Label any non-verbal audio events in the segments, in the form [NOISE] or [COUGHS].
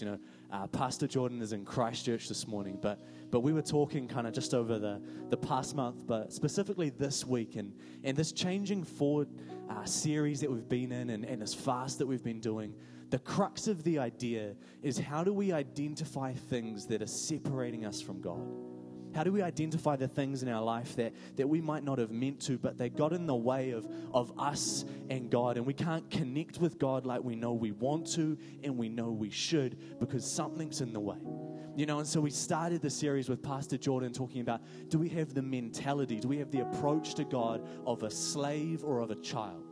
You know, uh, Pastor Jordan is in Christchurch this morning, but but we were talking kind of just over the, the past month, but specifically this week, and, and this changing forward uh, series that we've been in, and, and this fast that we've been doing. The crux of the idea is how do we identify things that are separating us from God? How do we identify the things in our life that, that we might not have meant to, but they got in the way of, of us and God? And we can't connect with God like we know we want to and we know we should because something's in the way. You know, and so we started the series with Pastor Jordan talking about do we have the mentality, do we have the approach to God of a slave or of a child?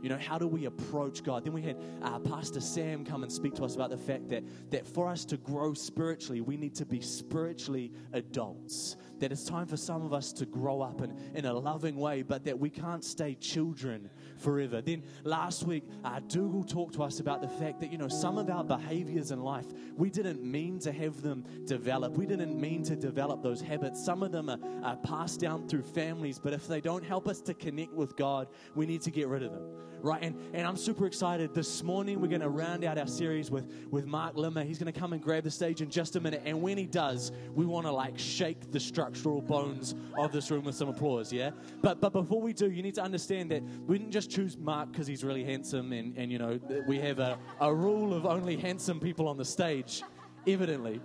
You know, how do we approach God? Then we had uh, Pastor Sam come and speak to us about the fact that, that for us to grow spiritually, we need to be spiritually adults. That it's time for some of us to grow up in, in a loving way, but that we can't stay children forever. Then last week, uh, Dougal talked to us about the fact that, you know, some of our behaviors in life, we didn't mean to have them develop. We didn't mean to develop those habits. Some of them are, are passed down through families, but if they don't help us to connect with God, we need to get rid of them right? And, and I'm super excited. This morning, we're going to round out our series with, with Mark Limmer. He's going to come and grab the stage in just a minute. And when he does, we want to like shake the structural bones of this room with some applause, yeah? But, but before we do, you need to understand that we didn't just choose Mark because he's really handsome and, and, you know, we have a, a rule of only handsome people on the stage, evidently.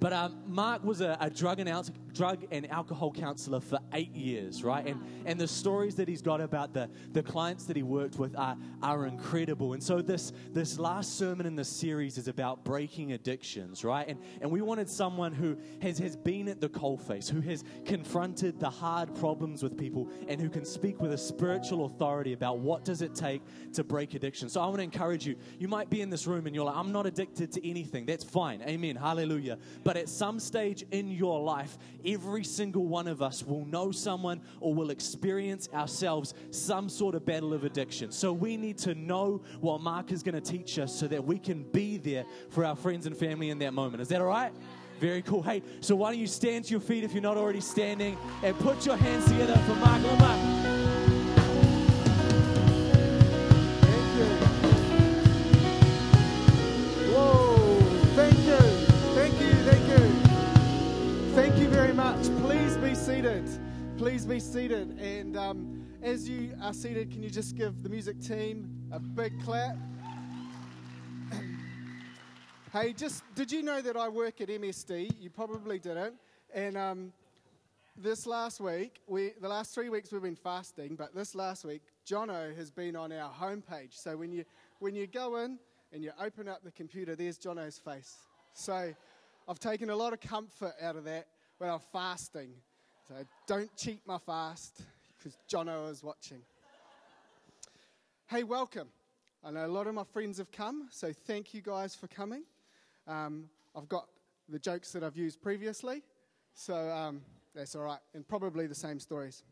But um, Mark was a, a drug, and drug and alcohol counselor for eight years, right? And, and the stories that he's got about the, the clients that he worked with are, are incredible. And so this, this last sermon in the series is about breaking addictions, right? And, and we wanted someone who has, has been at the coalface, who has confronted the hard problems with people, and who can speak with a spiritual authority about what does it take to break addiction. So I want to encourage you. You might be in this room and you're like, I'm not addicted to anything. That's fine. Amen. Hallelujah. But at some stage in your life, every single one of us will know someone or will experience ourselves some sort of battle of addiction. So we need to know what Mark is going to teach us so that we can be there for our friends and family in that moment. Is that all right? Very cool. Hey, so why don't you stand to your feet if you're not already standing and put your hands together for Mark Limmer. seated. Please be seated. And um, as you are seated, can you just give the music team a big clap? [CLEARS THROAT] hey, just did you know that I work at MSD? You probably didn't. And um, this last week, we the last three weeks we've been fasting, but this last week, Jono has been on our homepage. So when you when you go in and you open up the computer, there's Jono's face. So I've taken a lot of comfort out of that when I'm fasting. So don't cheat my fast because Jono is watching. Hey, welcome. I know a lot of my friends have come, so thank you guys for coming. Um, I've got the jokes that I've used previously, so um, that's all right, and probably the same stories.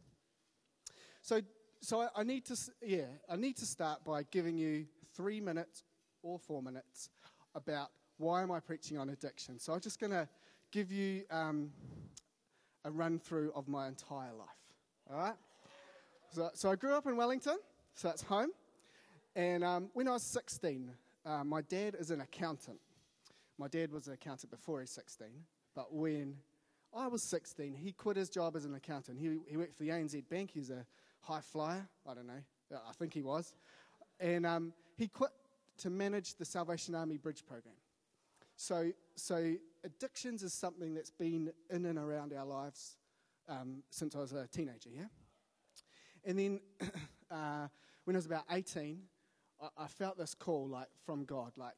So, so I, I need to, yeah, I need to start by giving you three minutes or four minutes about why am I preaching on addiction. So I'm just going to give you um, a run through of my entire life. All right? So, so I grew up in Wellington, so that's home. And um, when I was 16, uh, my dad is an accountant. My dad was an accountant before he's 16, but when I was 16, he quit his job as an accountant. He, he worked for the ANZ Bank. He's a high flyer. I don't know. I think he was. And um, he quit to manage the Salvation Army Bridge program. So, so addictions is something that's been in and around our lives um, since I was a teenager, yeah? And then [COUGHS] uh, when I was about 18, I, I, felt this call, like, from God, like,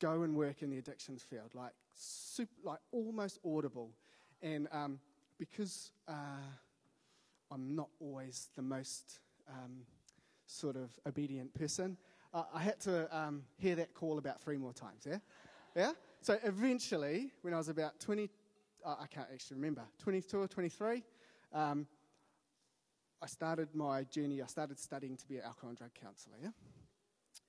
go and work in the addictions field, like, super, like almost audible. And um, because uh, I'm not always the most um, sort of obedient person, uh, I had to um, hear that call about three more times, yeah? Yeah? So eventually, when I was about 20, uh, I can't actually remember, 22 or 23, um, I started my journey. I started studying to be an alcohol and drug counselor. Yeah?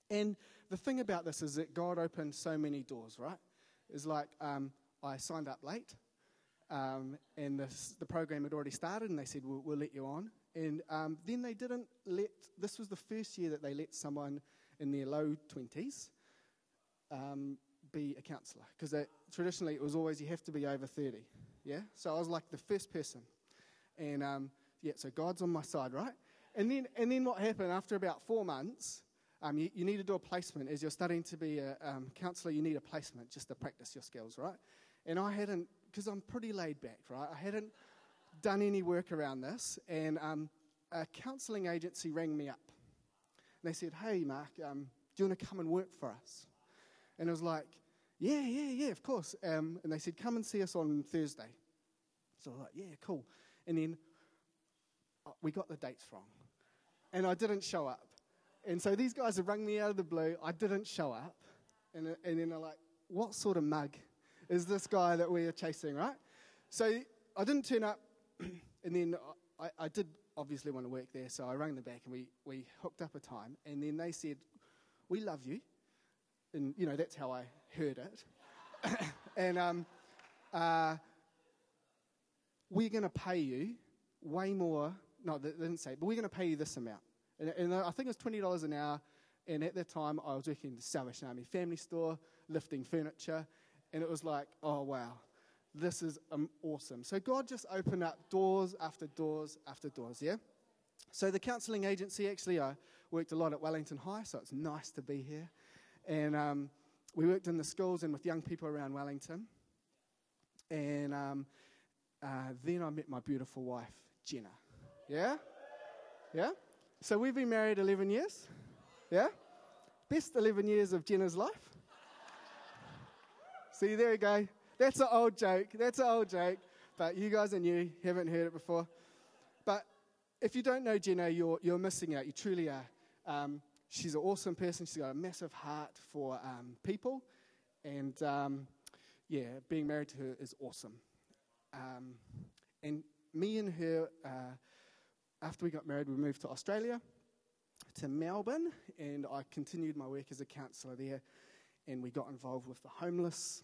And the thing about this is that God opened so many doors, right? It's like um, I signed up late, um, and this, the program had already started, and they said, We'll, we'll let you on. And um, then they didn't let, this was the first year that they let someone in their low 20s um, be a counselor because traditionally it was always you have to be over 30. Yeah? So I was like the first person. And um, yeah, so God's on my side, right? And then, and then what happened after about four months, um, you, you, need to do a placement. As you're studying to be a um, counselor, you need a placement just to practice your skills, right? And I hadn't, because I'm pretty laid back, right? I hadn't done any work around this. And um, a counseling agency rang me up. And they said, Hey, Mark, um, do you want to come and work for us? And I was like, Yeah, yeah, yeah, of course. Um, and they said, Come and see us on Thursday. So I was like, Yeah, cool. And then uh, we got the dates wrong. And I didn't show up. And so these guys have rung me out of the blue. I didn't show up. And, and then they're like, What sort of mug is this guy that we are chasing, right? So I didn't turn up. [CLEARS THROAT] and then I, I did obviously want to work there. So I rang them back and we, we hooked up a time. And then they said, We love you. And, you know, that's how I heard it. [LAUGHS] and um, uh, we're going to pay you way more. No, they didn't say, but we're going to pay you this amount. And, and I think it was $20 an hour. And at that time, I was working in the Salvation Army family store, lifting furniture. And it was like, oh, wow, this is um, awesome. So God just opened up doors after doors after doors, yeah? So the counseling agency, actually, I worked a lot at Wellington High, so it's nice to be here. And um, we worked in the schools and with young people around Wellington. And um, uh, then I met my beautiful wife, Jenna. Yeah? Yeah? So we've been married 11 years. Yeah? Best 11 years of Jenna's life. [LAUGHS] See, there you go. That's an old joke. That's an old joke. But you guys are new, haven't heard it before. But if you don't know Jenna, you're, you're missing out. You truly are. Um, she's an awesome person. She's got a massive heart for um, people. And um, yeah, being married to her is awesome. Um, and me and her, uh, after we got married, we moved to Australia, to Melbourne, and I continued my work as a counsellor there and we got involved with the homeless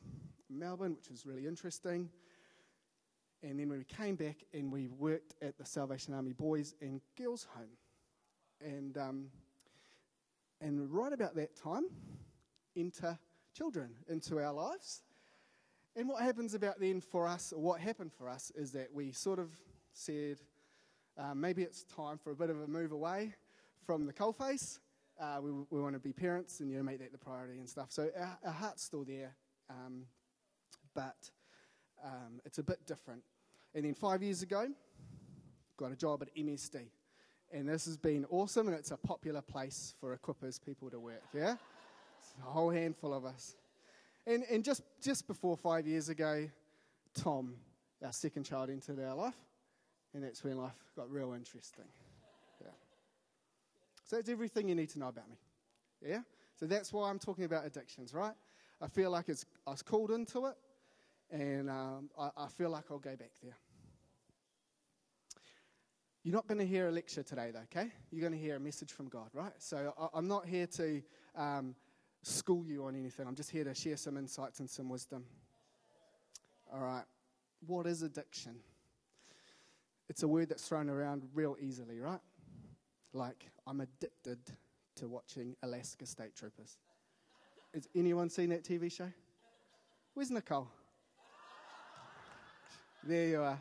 in Melbourne, which was really interesting. And then we came back and we worked at the Salvation Army Boys and Girls Home. And, um, and right about that time, enter children into our lives. And what happens about then for us, or what happened for us, is that we sort of said, uh, maybe it's time for a bit of a move away from the coalface uh, we, we want to be parents and you know make that the priority and stuff. So our, our heart's still there, um, but um, it's a bit different. And then five years ago, got a job at MSD, and this has been awesome, and it's a popular place for equippers people to work. Yeah, it's a whole handful of us. And and just just before five years ago, Tom, our second child, entered our life, and that's when life got real interesting. Yeah. So that's everything you need to know about me. Yeah? So that's why I'm talking about addictions, right? I feel like it's, I was called into it, and um, I, I feel like I'll go back there. You're not going to hear a lecture today, though, okay? You're going to hear a message from God, right? So I, am not here to um, school you on anything. I'm just here to share some insights and some wisdom. All right. What is addiction? It's a word that's thrown around real easily, right? Like, I'm addicted to watching Alaska State Troopers. Has anyone seen that TV show? Where's Nicole? There you are.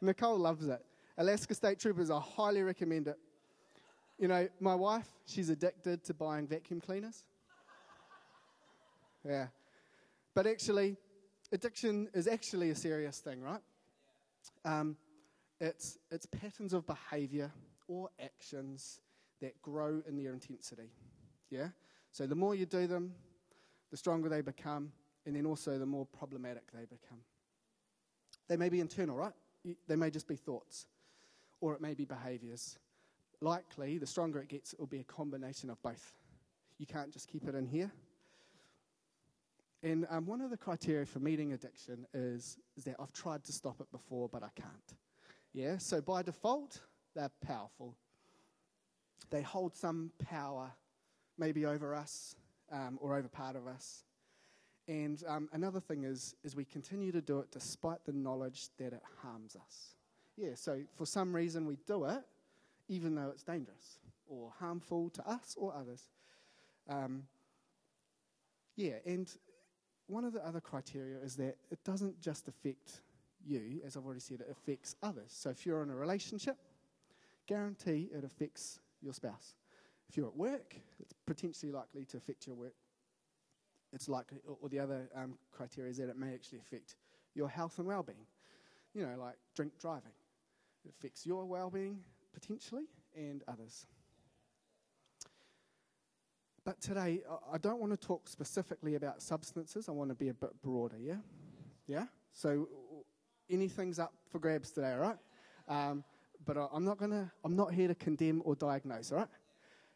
Nicole loves it. Alaska State Troopers, I highly recommend it. You know, my wife, she's addicted to buying vacuum cleaners. Yeah. But actually, addiction is actually a serious thing, right? Um, it's, it's patterns of behavior or actions that grow in their intensity. Yeah? So the more you do them, the stronger they become, and then also the more problematic they become. They may be internal, right? They may just be thoughts, or it may be behaviors. Likely, the stronger it gets, it will be a combination of both. You can't just keep it in here. And um, one of the criteria for meeting addiction is, is that I've tried to stop it before, but I can't. Yeah, so by default, they're powerful. They hold some power, maybe over us um, or over part of us. And um, another thing is, is we continue to do it despite the knowledge that it harms us. Yeah, so for some reason we do it even though it's dangerous or harmful to us or others. Um, yeah, and one of the other criteria is that it doesn't just affect you, as I've already said, it affects others. So if you're in a relationship, guarantee it affects your spouse. If you're at work, it's potentially likely to affect your work. It's likely, or the other um, criteria is that it may actually affect your health and well-being. You know, like drink driving. It affects your well-being potentially and others. But today, I don't want to talk specifically about substances. I want to be a bit broader, yeah? Yeah? So anything's up for grabs today, all right? Um, but I'm not going to, I'm not here to condemn or diagnose, all right?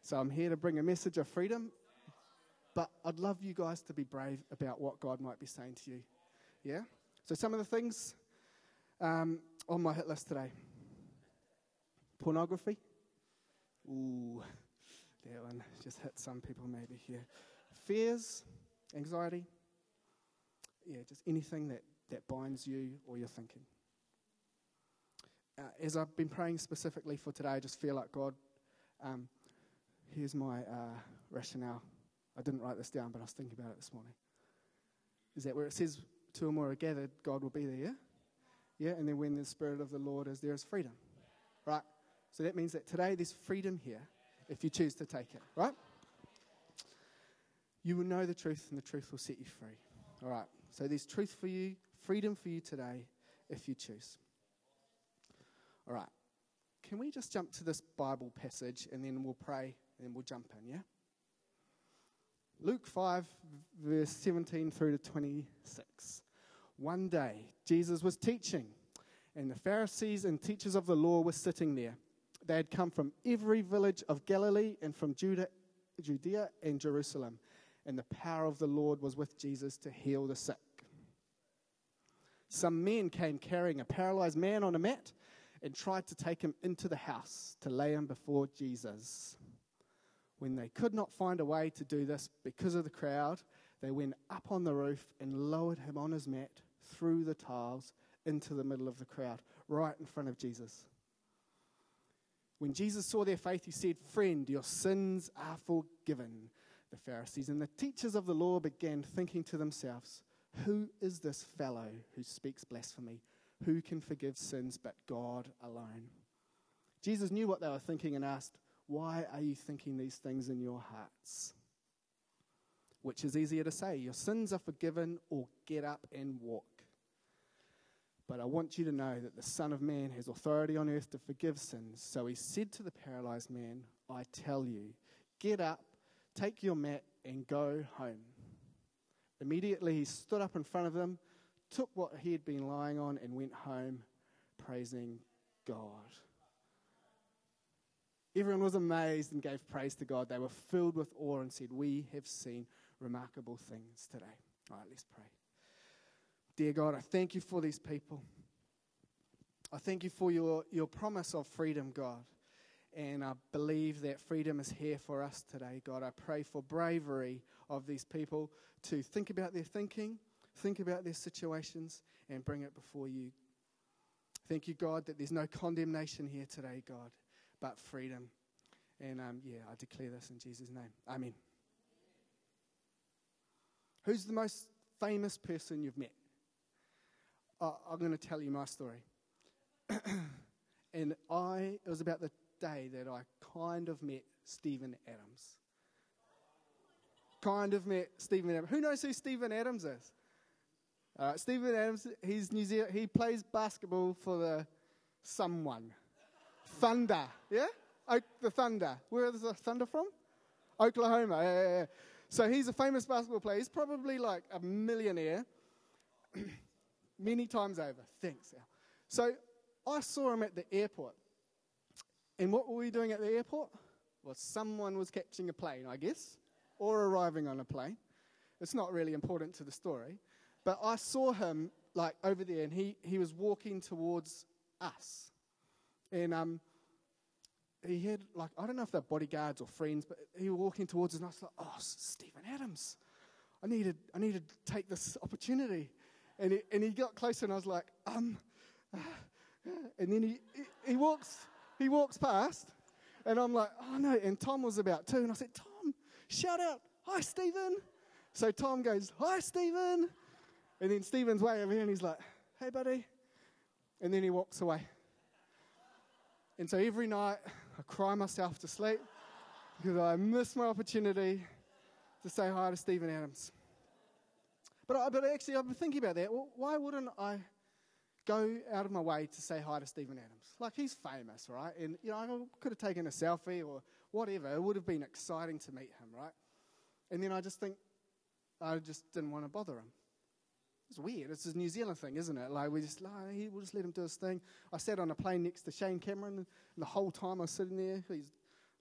So I'm here to bring a message of freedom. But I'd love you guys to be brave about what God might be saying to you. Yeah? So some of the things um, on my hit list today pornography. Ooh, [LAUGHS] that one just hit some people maybe here. Fears, anxiety. Yeah, just anything that, that binds you or your thinking. Uh, as I've been praying specifically for today, I just feel like God, um, here's my uh, rationale. I didn't write this down, but I was thinking about it this morning. Is that where it says two or more are gathered, God will be there, yeah? Yeah, and then when the Spirit of the Lord is there is freedom, right? So that means that today there's freedom here if you choose to take it, right? You will know the truth, and the truth will set you free. All right. So there's truth for you, freedom for you today if you choose. All right. Can we just jump to this Bible passage and then we'll pray and then we'll jump in, yeah? Luke 5, verse 17 through to 26. One day, Jesus was teaching, and the Pharisees and teachers of the law were sitting there. They had come from every village of Galilee and from Judah, Judea and Jerusalem, and the power of the Lord was with Jesus to heal the sick. Some men came carrying a paralyzed man on a mat and tried to take him into the house to lay him before Jesus. When they could not find a way to do this because of the crowd, they went up on the roof and lowered him on his mat through the tiles into the middle of the crowd, right in front of Jesus. When Jesus saw their faith, he said, Friend, your sins are forgiven. The Pharisees and the teachers of the law began thinking to themselves, Who is this fellow who speaks blasphemy? Who can forgive sins but God alone? Jesus knew what they were thinking and asked, why are you thinking these things in your hearts? Which is easier to say, Your sins are forgiven, or get up and walk. But I want you to know that the Son of Man has authority on earth to forgive sins. So he said to the paralyzed man, I tell you, get up, take your mat, and go home. Immediately he stood up in front of them, took what he had been lying on, and went home praising God. Everyone was amazed and gave praise to God. They were filled with awe and said, We have seen remarkable things today. All right, let's pray. Dear God, I thank you for these people. I thank you for your, your promise of freedom, God. And I believe that freedom is here for us today, God. I pray for bravery of these people to think about their thinking, think about their situations, and bring it before you. Thank you, God, that there's no condemnation here today, God but freedom. And um, yeah, I declare this in Jesus' name. Amen. Who's the most famous person you've met? Uh, I'm going to tell you my story. [CLEARS THROAT] and I, it was about the day that I kind of met Steven Adams. Kind of met Steven Adams. Who knows who Steven Adams is? Uh, Steven Adams, he's New Zealand. He plays basketball for the someone. Thunder. Yeah? the Thunder. Where is the Thunder from? Oklahoma. Yeah, yeah, yeah. So he's a famous basketball player. He's probably like a millionaire [CLEARS THROAT] many times over. Thanks, Al. So I saw him at the airport. And what were we doing at the airport? Well, someone was catching a plane, I guess, or arriving on a plane. It's not really important to the story. But I saw him like over there, and he, he was walking towards us. And um, he had like I don't know if they're bodyguards or friends, but he was walking towards us, and I was like, "Oh, Steven Adams, I needed I needed to take this opportunity." And he, and he got closer, and I was like, "Um," and then he, he, he walks he walks past, and I'm like, "Oh no!" And Tom was about two, and I said, "Tom, shout out, hi Steven." So Tom goes, Hi, Steven. And then Steven's way over here and he's like, Hey, buddy. And then he walks away. And so every night I cry myself to sleep because I miss my opportunity to say hi to Steven Adams. But, but actually, I've been thinking about that. Well, why wouldn't I go out of my way to say hi to Steven Adams? Like, he's famous, right? And, you know, I could have taken a selfie or whatever. It would have been exciting to meet him, right? And then I just think, I just didn't want to bother him. It's weird. It's a New Zealand thing, isn't it? Like, we just, like, we'll just let him do his thing. I sat on a plane next to Shane Cameron, and the whole time I was sitting there, he's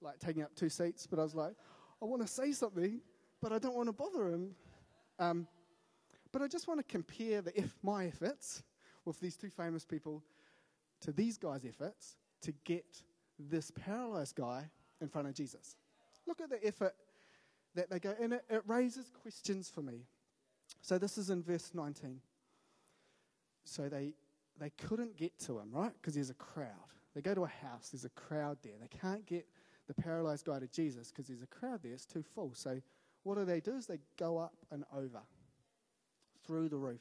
like taking up two seats, but I was like, I want to say something, but I don't want to bother him. Um, but I just want to compare the if my efforts with these two famous people to these guys' efforts to get this paralyzed guy in front of Jesus. Look at the effort that they go, and it, it raises questions for me. So this is in verse 19. So they they couldn't get to him, right? Because there's a crowd. They go to a house, there's a crowd there. They can't get the paralyzed guy to Jesus because there's a crowd there, it's too full. So what do they do is they go up and over through the roof.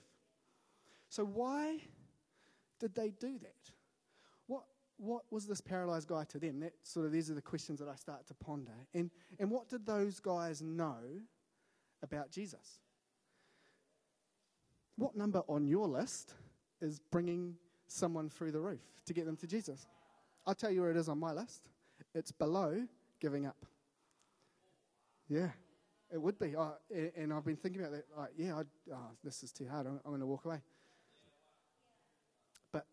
So why did they do that? What what was this paralyzed guy to them? That sort of these are the questions that I start to ponder. And and what did those guys know about Jesus? What number on your list is bringing someone through the roof to get them to Jesus? I'll tell you where it is on my list. It's below giving up. Yeah, it would be. And I've been thinking about that. Like, yeah, I'd, oh, this is too hard. I'm, I'm going to walk away. But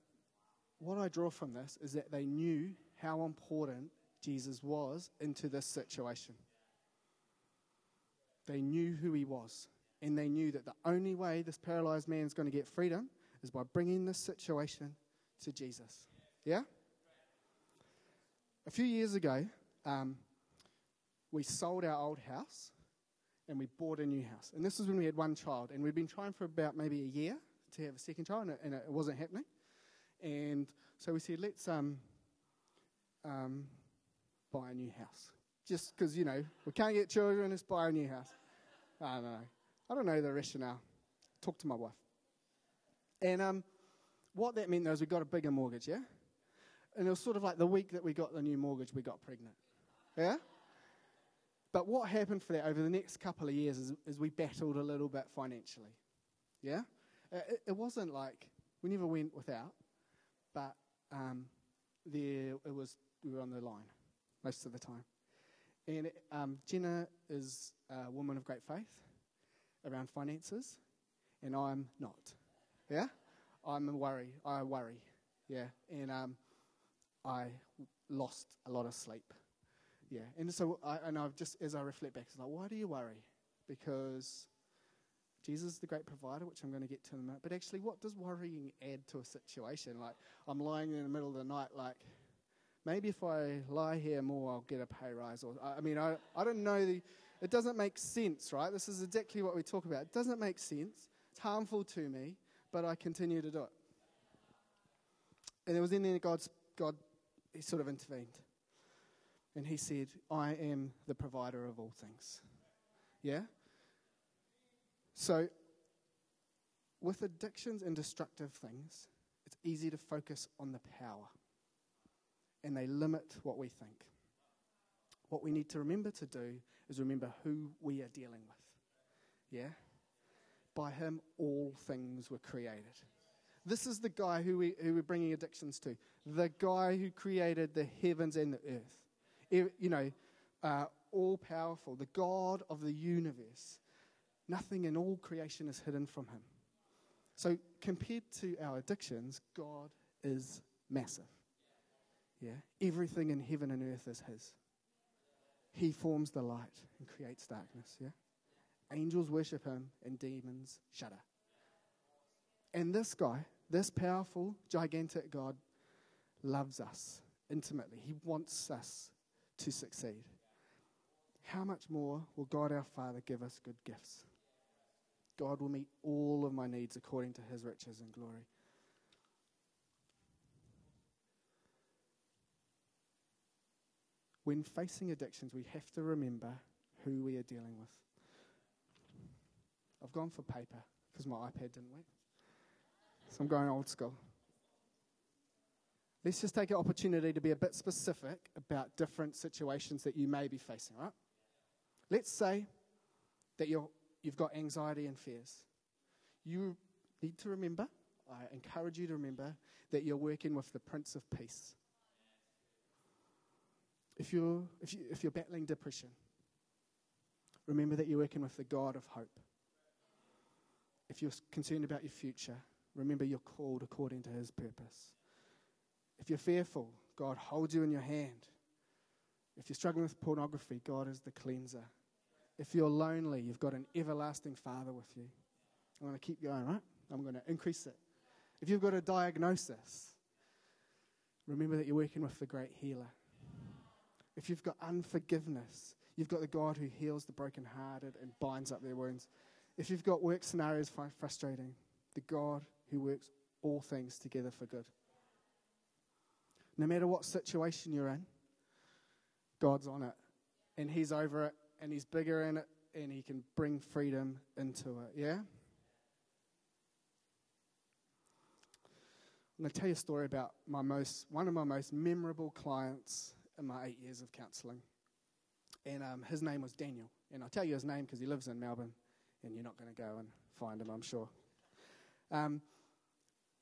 what I draw from this is that they knew how important Jesus was into this situation. They knew who he was. And they knew that the only way this paralyzed man is going to get freedom is by bringing this situation to Jesus. Yeah? A few years ago, um, we sold our old house and we bought a new house. And this was when we had one child. And we'd been trying for about maybe a year to have a second child, and it, and it wasn't happening. And so we said, let's um, um, buy a new house. Just because, you know, we can't get children, let's buy a new house. I don't know. I don't know the rationale. Talk to my wife. And um, what that meant was we got a bigger mortgage, yeah? And it was sort of like the week that we got the new mortgage, we got pregnant. Yeah? But what happened for that over the next couple of years is, is we battled a little bit financially. Yeah? It, it, wasn't like we never went without, but um, there it was we were on the line most of the time. And um, Jenna is a woman of great faith around finances, and I'm not. Yeah? I'm a worry. I worry. Yeah. And um, I lost a lot of sleep. Yeah. And so, I, and I've just, as I reflect back, it's like, why do you worry? Because Jesus is the great provider, which I'm going to get to in a minute. But actually, what does worrying add to a situation? Like, I'm lying in the middle of the night, like, maybe if I lie here more, I'll get a pay rise. Or, I mean, I, I don't know. The, it doesn't make sense, right? This is exactly what we talk about. It doesn't make sense. It's harmful to me, but I continue to do it. And it was in there God's, God he sort of intervened. And he said, I am the provider of all things. Yeah? So, with addictions and destructive things, it's easy to focus on the power. And they limit what we think. What we need to remember to do is remember who we are dealing with. Yeah? By him, all things were created. This is the guy who, we, who we're bringing addictions to. The guy who created the heavens and the earth. You know, uh, all powerful, the God of the universe. Nothing in all creation is hidden from him. So, compared to our addictions, God is massive. Yeah? Everything in heaven and earth is his. He forms the light and creates darkness. Yeah? Angels worship him and demons shudder. And this guy, this powerful, gigantic God loves us intimately. He wants us to succeed. How much more will God our Father give us good gifts? God will meet all of my needs according to his riches and glory. When facing addictions, we have to remember who we are dealing with. I've gone for paper because my iPad didn't work. So I'm going old school. Let's just take an opportunity to be a bit specific about different situations that you may be facing, right? Let's say that you're, you've got anxiety and fears. You need to remember, I encourage you to remember, that you're working with the Prince of Peace. If you're, if, you, if you're battling depression, remember that you're working with the God of hope. If you're concerned about your future, remember you're called according to his purpose. If you're fearful, God holds you in your hand. If you're struggling with pornography, God is the cleanser. If you're lonely, you've got an everlasting Father with you. I'm going to keep going, right? I'm going to increase it. If you've got a diagnosis, remember that you're working with the great healer. If you've got unforgiveness, you've got the God who heals the brokenhearted and binds up their wounds. If you've got work scenarios frustrating, the God who works all things together for good. No matter what situation you're in, God's on it. And He's over it, and He's bigger in it, and He can bring freedom into it. Yeah? I'm going to tell you a story about my most, one of my most memorable clients in my eight years of counseling. And um, his name was Daniel. And I'll tell you his name because he lives in Melbourne, and you're not going to go and find him, I'm sure. Um,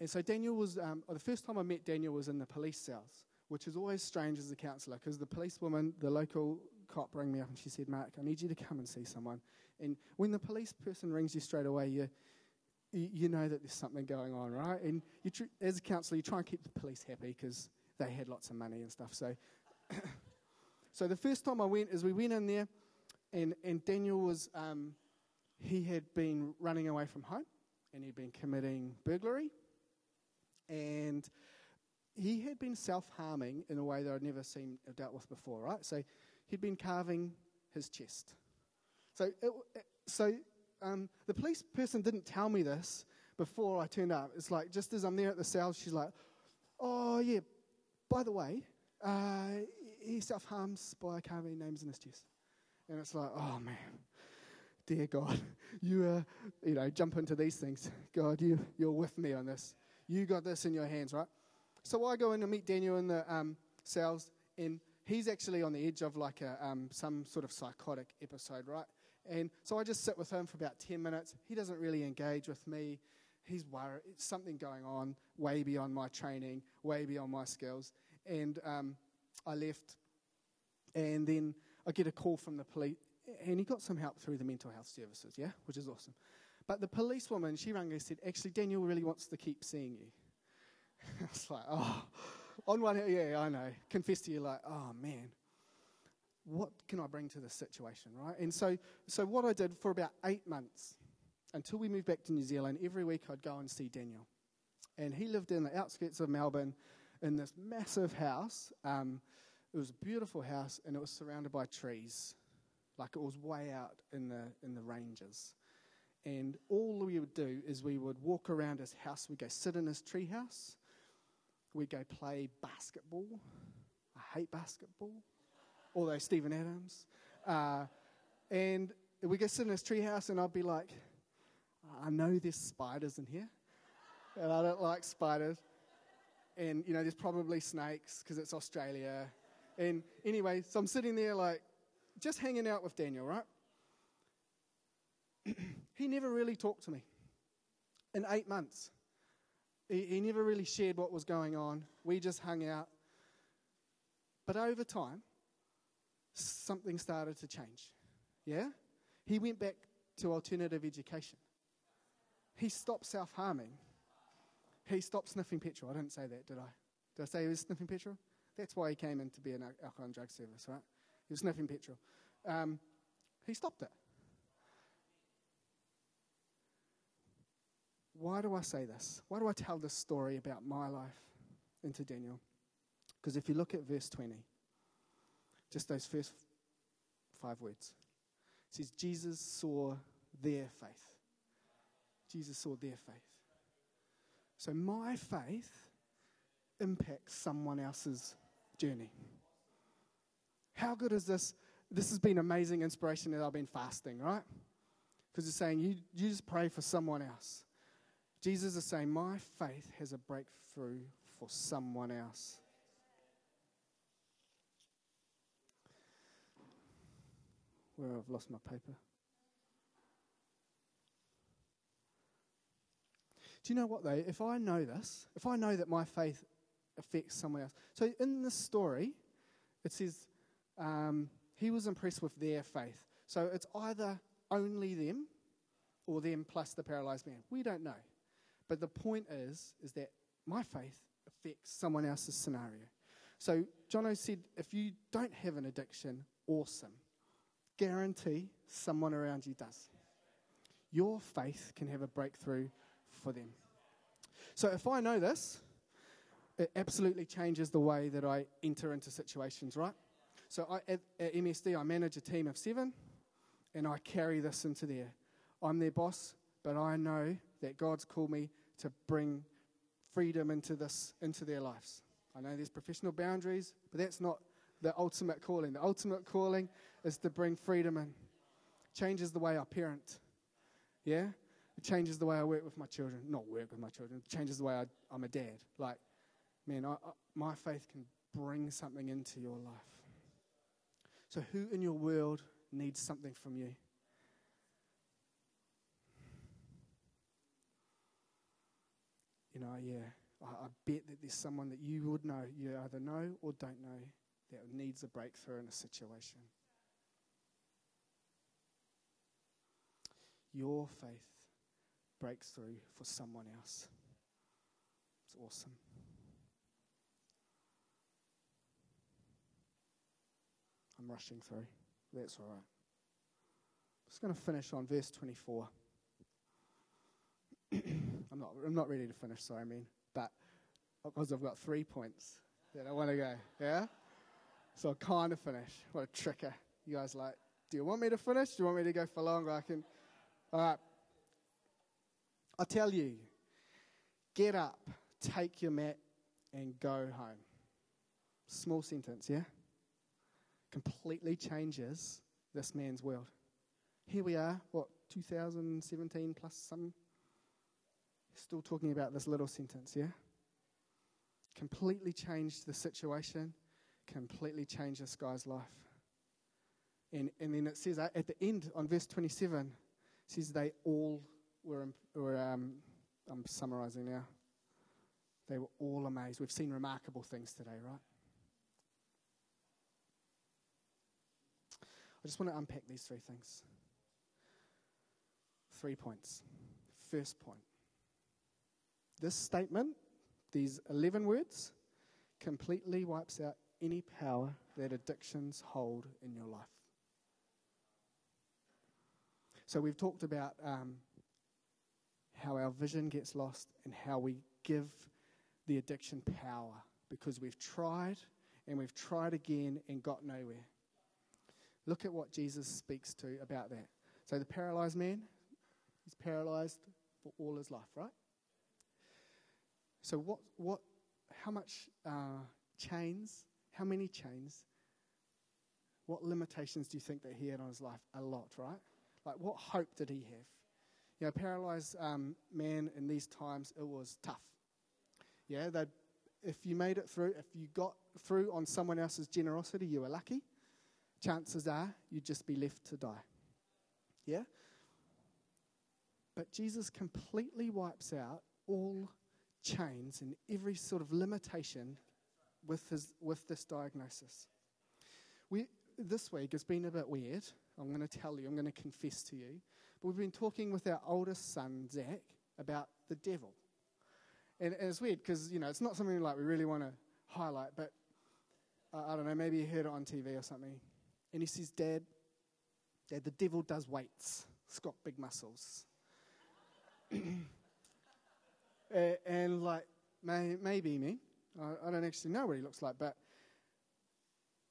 and so Daniel was, um, the first time I met Daniel was in the police cells, which is always strange as a counsellor because the policewoman, the local cop, rang me up and she said, Mark, I need you to come and see someone. And when the police person rings you straight away, you, you know that there's something going on, right? And you tr- as a counsellor, you try and keep the police happy because they had lots of money and stuff. So, [COUGHS] so the first time I went is we went in there, and, and Daniel was, um, he had been running away from home and he'd been committing burglary. And he had been self harming in a way that I'd never seen dealt with before, right? So he'd been carving his chest. So, it, so um, the police person didn't tell me this before I turned up. It's like, just as I'm there at the cell, she's like, oh, yeah, by the way, uh, he self harms by carving names in his chest. And it's like, oh, man dear God, [LAUGHS] you, uh, you know, jump into these things. God, you, you're with me on this. You got this in your hands, right? So I go in and meet Daniel in the um, cells, and he's actually on the edge of like a, um, some sort of psychotic episode, right? And so I just sit with him for about 10 minutes. He doesn't really engage with me. He's worried. It's something going on way beyond my training, way beyond my skills. And um, I left. And then I get a call from the police and he got some help through the mental health services, yeah, which is awesome. But the policewoman, she rang and said, actually, Daniel really wants to keep seeing you. [LAUGHS] I was like, oh, on one hand, yeah, I know. Confess to you, like, oh man, what can I bring to this situation, right? And so, so what I did for about eight months, until we moved back to New Zealand, every week I'd go and see Daniel. And he lived in the outskirts of Melbourne in this massive house. Um, it was a beautiful house, and it was surrounded by trees. Like it was way out in the, in the ranges. And all we would do is we would walk around his house. We'd go sit in his treehouse. We'd go play basketball. I hate basketball. Although Steven Adams. Uh, and we'd go sit in his treehouse, and I'd be like, I know there's spiders in here, and I don't like spiders. And, you know, there's probably snakes because it's Australia. And anyway, so I'm sitting there like, just hanging out with Daniel, right? [CLEARS THROAT] he never really talked to me in eight months. He, he never really shared what was going on. We just hung out. But over time, something started to change. Yeah? He went back to alternative education. He stopped self harming. He stopped sniffing petrol. I didn't say that, did I? Did I say he was sniffing petrol? That's why he came in to be an alcohol and drug service, right? He was sniffing petrol. Um, he stopped it. Why do I say this? Why do I tell this story about my life into Daniel? Because if you look at verse 20, just those first five words, it says, Jesus saw their faith. Jesus saw their faith. So my faith impacts someone else's journey. How good is this? This has been amazing inspiration that I've been fasting, right? Because it's saying you, you just pray for someone else. Jesus is saying, My faith has a breakthrough for someone else. Where I've lost my paper. Do you know what, though? If I know this, if I know that my faith affects someone else. So in this story, it says um, he was impressed with their faith. So it's either only them or them plus the paralyzed man. We don't know. But the point is, is that my faith affects someone else's scenario. So Jono said, if you don't have an addiction, awesome. Guarantee someone around you does. Your faith can have a breakthrough for them. So if I know this, it absolutely changes the way that I enter into situations, right? So I, at, at MSD, I manage a team of seven, and I carry this into there. I'm their boss, but I know that God's called me to bring freedom into this into their lives. I know there's professional boundaries, but that's not the ultimate calling. The ultimate calling is to bring freedom in. Changes the way I parent. Yeah? It changes the way I work with my children. Not work with my children. It changes the way I, I'm a dad. Like, man, I, I, my faith can bring something into your life. So, who in your world needs something from you? You know, yeah, I, I bet that there's someone that you would know, you either know or don't know, that needs a breakthrough in a situation. Your faith breaks through for someone else. It's awesome. I'm rushing through. That's all right. I'm just going to finish on verse 24. I'm not, I'm not ready to finish, sorry, I mean, but because I've got three points that I want to go, yeah? So I'll kind of finish. What a tricker. You guys like, do you want me to finish? Do you want me to go for longer? I can. All right. I tell you, get up, take your mat, and go home. Small sentence, yeah? Completely changes this man's world. Here we are, what, 2017 plus some? Still talking about this little sentence, yeah? Completely changed the situation, completely changed this guy's life. And, and then it says uh, at the end, on verse 27, says they all were, were um, I'm summarizing now. They were all amazed. We've seen remarkable things today, right? I just want to unpack these three things. Three points. First point this statement, these 11 words, completely wipes out any power that addictions hold in your life. So, we've talked about um, how our vision gets lost and how we give the addiction power because we've tried and we've tried again and got nowhere. Look at what Jesus speaks to about that. So, the paralyzed man, he's paralyzed for all his life, right? So, what, what, how much uh, chains, how many chains, what limitations do you think that he had on his life? A lot, right? Like, what hope did he have? You know, paralyzed um, man in these times, it was tough. Yeah, that if you made it through, if you got through on someone else's generosity, you were lucky. Chances are you'd just be left to die. Yeah? But Jesus completely wipes out all chains and every sort of limitation with, his, with this diagnosis. We, this week has been a bit weird. I'm going to tell you, I'm going to confess to you. But we've been talking with our oldest son, Zach, about the devil. And, and it's weird because, you know, it's not something like we really want to highlight, but uh, I don't know, maybe you heard it on TV or something. And he says, Dad, Dad, the devil does weights. It's got big muscles. [CLEARS THROAT] And like, may, maybe me. I, I, don't actually know what he looks like, but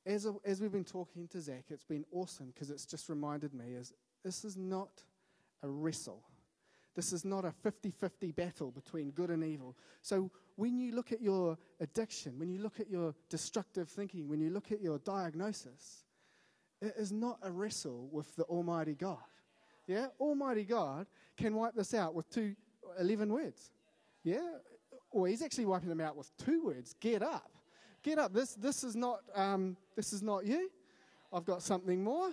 as, a, as we've been talking to Zach, it's been awesome because it's just reminded me is this is not a wrestle. This is not a 50 50 battle between good and evil. So, when you look at your addiction, when you look at your destructive thinking, when you look at your diagnosis, it is not a wrestle with the Almighty God. Yeah? Almighty God can wipe this out with two, 11 words. Yeah? Or he's actually wiping them out with two words get up. Get up. This, this, is not, um, this is not you. I've got something more,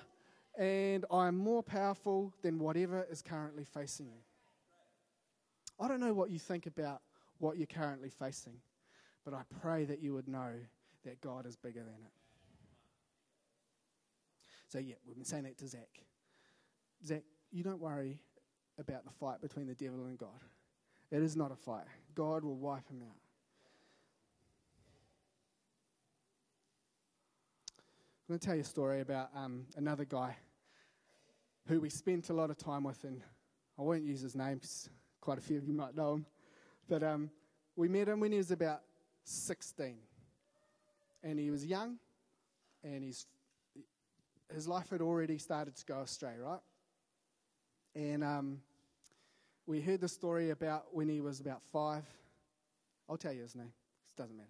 and I'm more powerful than whatever is currently facing you. I don't know what you think about what you're currently facing, but I pray that you would know that God is bigger than it. So, yeah, we've been saying that to Zach. Zach, you don't worry about the fight between the devil and God. It is not a fight. God will wipe him out. I'm going to tell you a story about um, another guy who we spent a lot of time with, and I won't use his name because quite a few of you might know him. But um, we met him when he was about 16. And he was young, and his, his life had already started to go astray, right? And um, we heard the story about when he was about five. I'll tell you his name. It doesn't matter,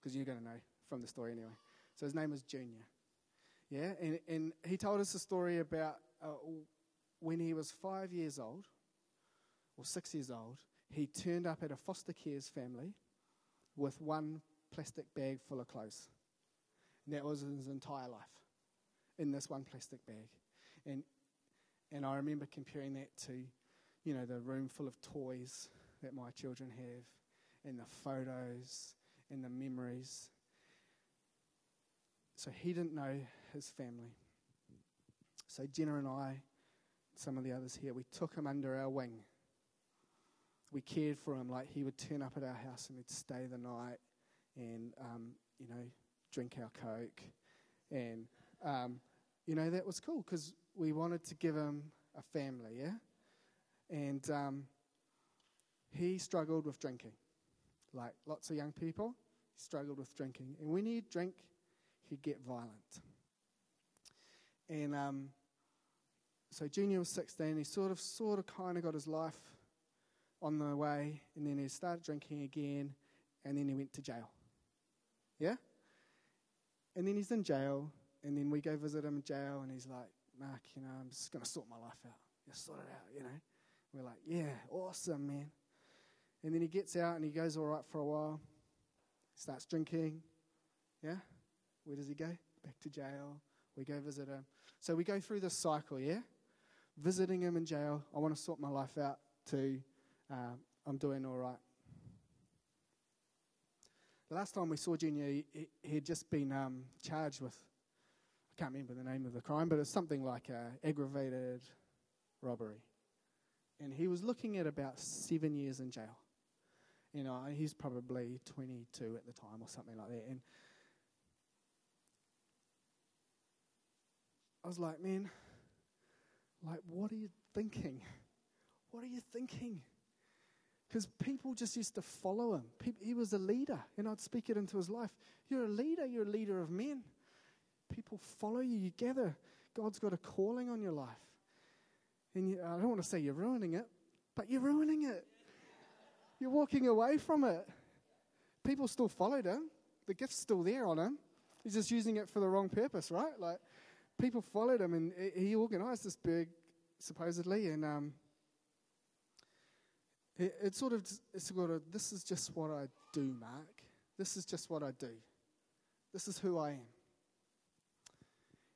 because you're going to know from the story anyway. So his name was Junior. Yeah, and, and he told us a story about uh, when he was five years old, or six years old, he turned up at a foster care's family with one plastic bag full of clothes. And that was his entire life in this one plastic bag. And, and I remember comparing that to, you know, the room full of toys that my children have, and the photos, and the memories. So he didn't know his family. So Jenna and I, some of the others here, we took him under our wing we cared for him. Like he would turn up at our house and we'd stay the night and, um, you know, drink our Coke. And, um, you know, that was cool because we wanted to give him a family, yeah? And um, he struggled with drinking. Like lots of young people, he struggled with drinking. And when he'd drink, he'd get violent. And um, so Junior was 16. He sort of, sort of, kind of got his life on the way, and then he started drinking again, and then he went to jail. Yeah? And then he's in jail, and then we go visit him in jail, and he's like, Mark, you know, I'm just going to sort my life out. Just sort it out, you know. We're like, yeah, awesome, man. And then he gets out and he goes all right for a while. Starts drinking. Yeah? Where does he go? Back to jail. We go visit him. So we go through this cycle, yeah? Visiting him in jail. I want to sort my life out to uh, I'm doing all right. The last time we saw Junior, he, he had just been um, charged with, I can't remember the name of the crime, but it's something like uh, aggravated robbery. And he was looking at about seven years in jail. You know, he's probably 22 at the time or something like that. And I was like, man, like, what are you thinking? What are you thinking? Because people just used to follow him. he was a leader, and I'd speak it into his life. You're a leader, you're a leader of men. People follow you, you gather. God's got a calling on your life. And you, I don't want to say you're ruining it, but you're ruining it. You're walking away from it. People still followed him, the gift's still there on him. He's just using it for the wrong purpose, right? Like, people followed him, and he organized this big, supposedly, and um, it, it's sort of, it's sort of, this is just what I do, Mark. This is just what I do. This is who I am.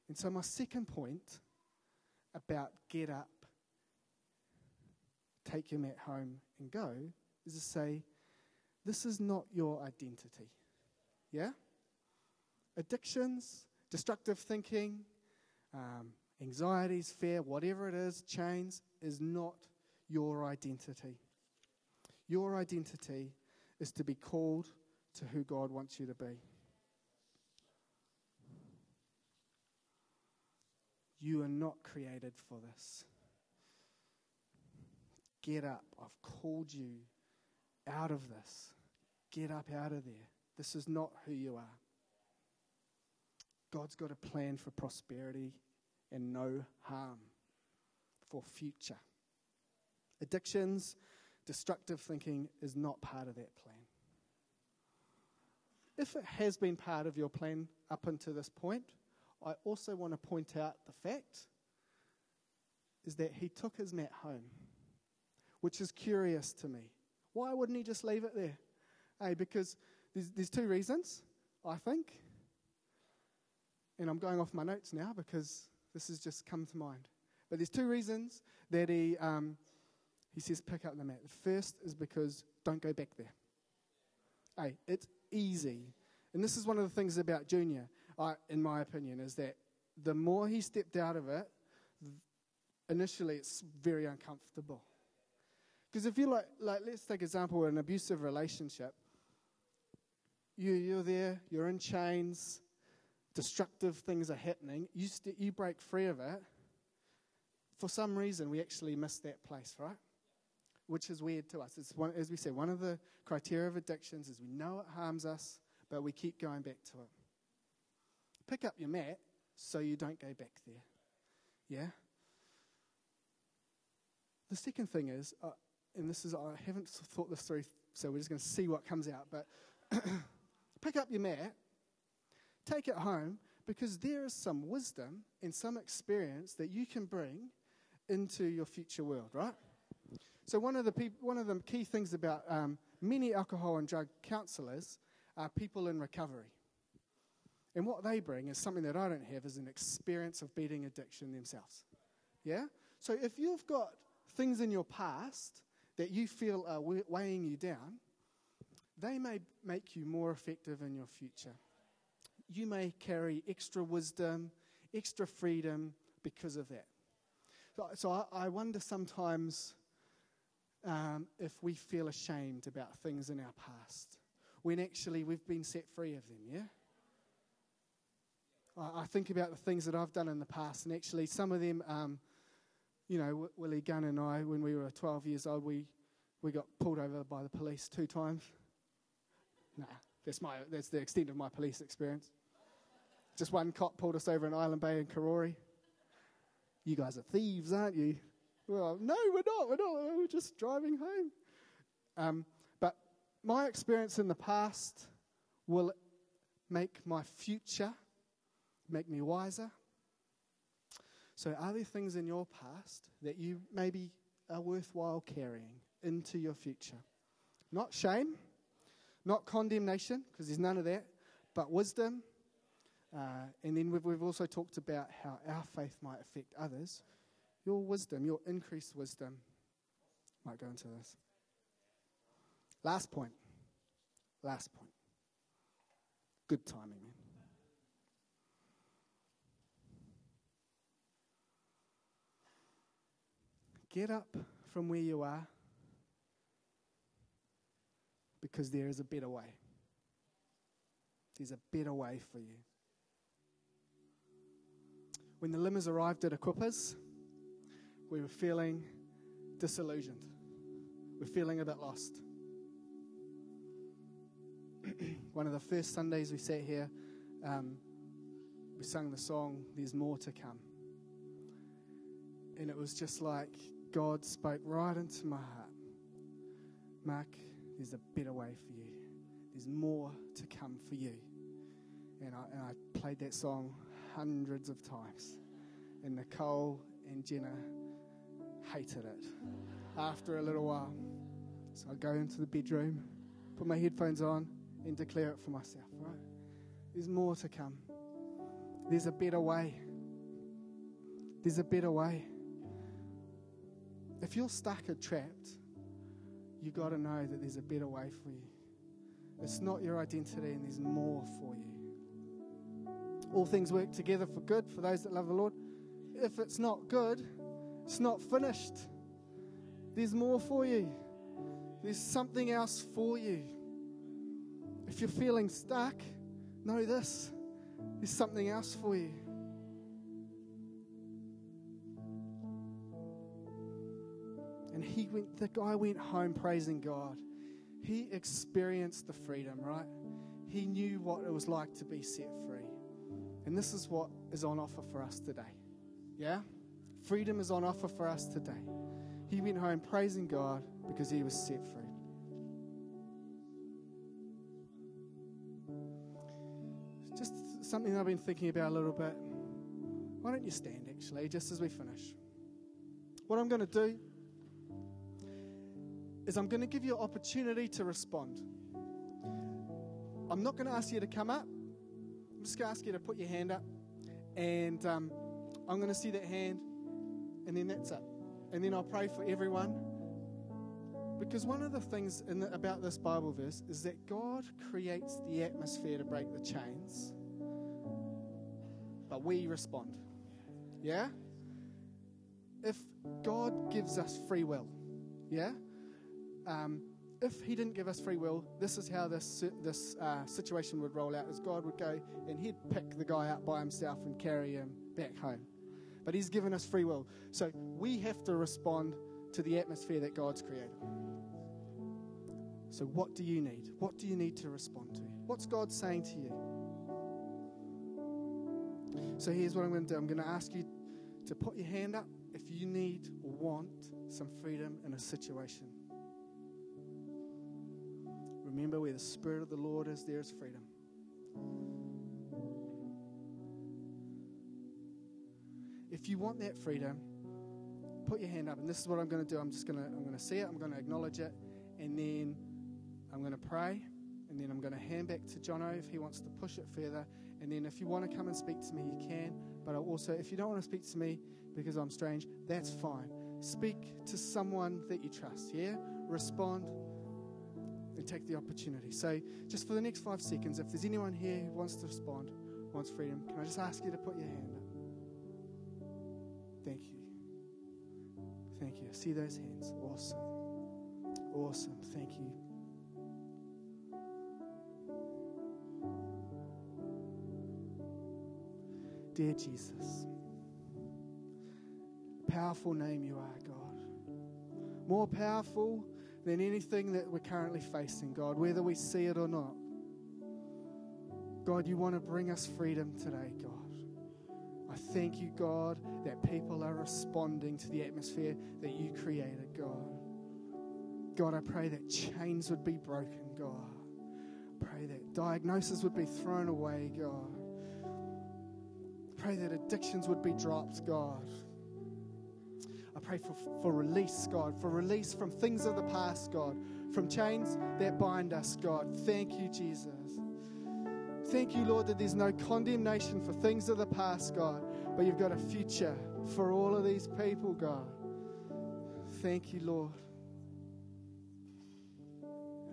And so, my second point about get up, take your mat home, and go is to say, this is not your identity. Yeah? Addictions, destructive thinking, um, anxieties, fear, whatever it is, chains, is not your identity. Your identity is to be called to who God wants you to be. You are not created for this. Get up. I've called you out of this. Get up out of there. This is not who you are. God's got a plan for prosperity and no harm for future. Addictions destructive thinking is not part of that plan. If it has been part of your plan up until this point, I also want to point out the fact is that he took his mat home, which is curious to me. Why wouldn't he just leave it there? Hey, because there's, there's two reasons, I think. And I'm going off my notes now because this has just come to mind. But there's two reasons that he, um, he says pick up the mat. The first is because don't go back there. Hey, it's easy. And this is one of the things about Junior, I, in my opinion, is that the more he stepped out of it, initially it's very uncomfortable. Because if you like, like, let's take example an abusive relationship. You, you're there, you're in chains, destructive things are happening. You, st- you break free of it. For some reason, we actually miss that place, right? Which is weird to us. It's one, as we said, one of the criteria of addictions is we know it harms us, but we keep going back to it. Pick up your mat so you don't go back there. Yeah? The second thing is, uh, and this is, I haven't thought this through, so we're just going to see what comes out, but [CLEARS THROAT] pick up your mat, take it home, because there is some wisdom and some experience that you can bring into your future world, right? So one of the peop- one of the key things about um, many alcohol and drug counselors are people in recovery. And what they bring is something that I don't have is an experience of beating addiction themselves. Yeah? So if you've got things in your past that you feel are weighing you down, they may make you more effective in your future. You may carry extra wisdom, extra freedom because of that. So, so I, I, wonder sometimes um, if we feel ashamed about things in our past when actually we've been set free of them, yeah? I, I think about the things that I've done in the past, and actually some of them um, you know, Willie Gunn and I, when we were 12 years old, we, we got pulled over by the police two times. Nah, that's, my, that's the extent of my police experience. Just one cop pulled us over in Island Bay in Karori. You guys are thieves, aren't you? Well, no, we're not. We're not. We're just driving home. Um, but my experience in the past will make my future, make me wiser, so, are there things in your past that you maybe are worthwhile carrying into your future? Not shame, not condemnation, because there's none of that, but wisdom. Uh, and then we've, we've also talked about how our faith might affect others. Your wisdom, your increased wisdom, might go into this. Last point. Last point. Good timing, man. Get up from where you are because there is a better way. There's a better way for you. When the Limmers arrived at Equippers, we were feeling disillusioned. We're feeling a bit lost. [CLEARS THROAT] One of the first Sundays we sat here, um, we sung the song, There's More to Come. And it was just like God spoke right into my heart. Mark, there's a better way for you. There's more to come for you. And I, and I played that song hundreds of times. And Nicole and Jenna hated it after a little while. So I go into the bedroom, put my headphones on, and declare it for myself, right? There's more to come. There's a better way. There's a better way. If you're stuck or trapped, you got to know that there's a better way for you. It's not your identity, and there's more for you. All things work together for good for those that love the Lord. If it's not good, it's not finished. There's more for you. There's something else for you. If you're feeling stuck, know this there's something else for you. And he went, the guy went home praising God. He experienced the freedom, right? He knew what it was like to be set free. And this is what is on offer for us today. Yeah? Freedom is on offer for us today. He went home praising God because he was set free. Just something I've been thinking about a little bit. Why don't you stand actually, just as we finish? what I'm going to do is I'm going to give you an opportunity to respond. I'm not going to ask you to come up. I'm just going to ask you to put your hand up. And um, I'm going to see that hand, and then that's it. And then I'll pray for everyone. Because one of the things the, about this Bible verse is that God creates the atmosphere to break the chains, but we respond. Yeah? If God gives us free will, yeah? Um, if He didn't give us free will, this is how this, this uh, situation would roll out: is God would go and He'd pick the guy up by himself and carry him back home. But He's given us free will, so we have to respond to the atmosphere that God's created. So, what do you need? What do you need to respond to? What's God saying to you? So, here's what I'm going to do I'm going to ask you to put your hand up if you need or want some freedom in a situation. Remember, where the Spirit of the Lord is, there is freedom. If you want that freedom, put your hand up. And this is what I'm going to do. I'm just going to I'm going to see it. I'm going to acknowledge it, and then I'm going to pray, and then I'm going to hand back to Jono if he wants to push it further. And then if you want to come and speak to me, you can. But also, if you don't want to speak to me because I'm strange, that's fine. Speak to someone that you trust, yeah? Respond and take the opportunity. So, just for the next five seconds, if there's anyone here who wants to respond, wants freedom, can I just ask you to put your hand up? Thank you. Thank you. I see those hands. Awesome. Awesome. Thank you. Dear Jesus, powerful name you are, God. More powerful than anything that we're currently facing, God, whether we see it or not. God, you want to bring us freedom today, God. I thank you, God, that people are responding to the atmosphere that you created, God. God, I pray that chains would be broken, God. I pray that diagnosis would be thrown away, God pray that addictions would be dropped, God. Pray for, for release, God, for release from things of the past, God, from chains that bind us, God. Thank you, Jesus. Thank you, Lord, that there's no condemnation for things of the past, God, but you've got a future for all of these people, God. Thank you, Lord.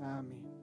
Amen.